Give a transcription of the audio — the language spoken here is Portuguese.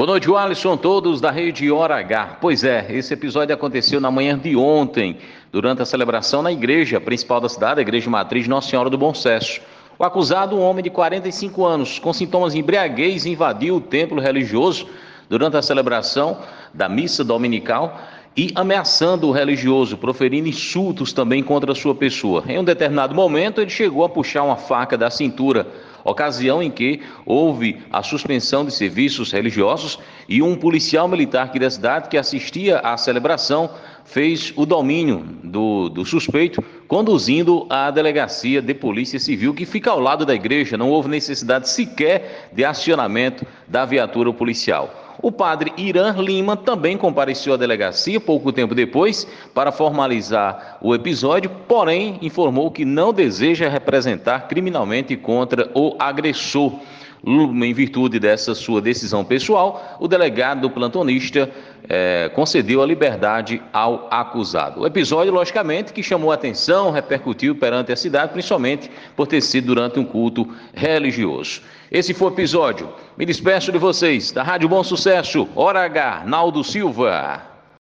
Boa noite, Alisson, todos da rede Hora H. Pois é, esse episódio aconteceu na manhã de ontem, durante a celebração na igreja principal da cidade, a Igreja Matriz Nossa Senhora do Bom Sucesso. O acusado, um homem de 45 anos, com sintomas de embriaguez, invadiu o templo religioso durante a celebração da missa dominical e ameaçando o religioso, proferindo insultos também contra a sua pessoa. Em um determinado momento, ele chegou a puxar uma faca da cintura ocasião em que houve a suspensão de serviços religiosos e um policial militar aqui da cidade que assistia à celebração fez o domínio do, do suspeito, conduzindo à delegacia de polícia civil que fica ao lado da igreja. Não houve necessidade sequer de acionamento da viatura policial. O padre Irã Lima também compareceu à delegacia pouco tempo depois para formalizar o episódio, porém informou que não deseja representar criminalmente contra o agressor. Em virtude dessa sua decisão pessoal, o delegado plantonista é, concedeu a liberdade ao acusado. O episódio, logicamente, que chamou atenção, repercutiu perante a cidade, principalmente por ter sido durante um culto religioso. Esse foi o episódio. Me despeço de vocês, da Rádio Bom Sucesso, Hora H, Naldo Silva.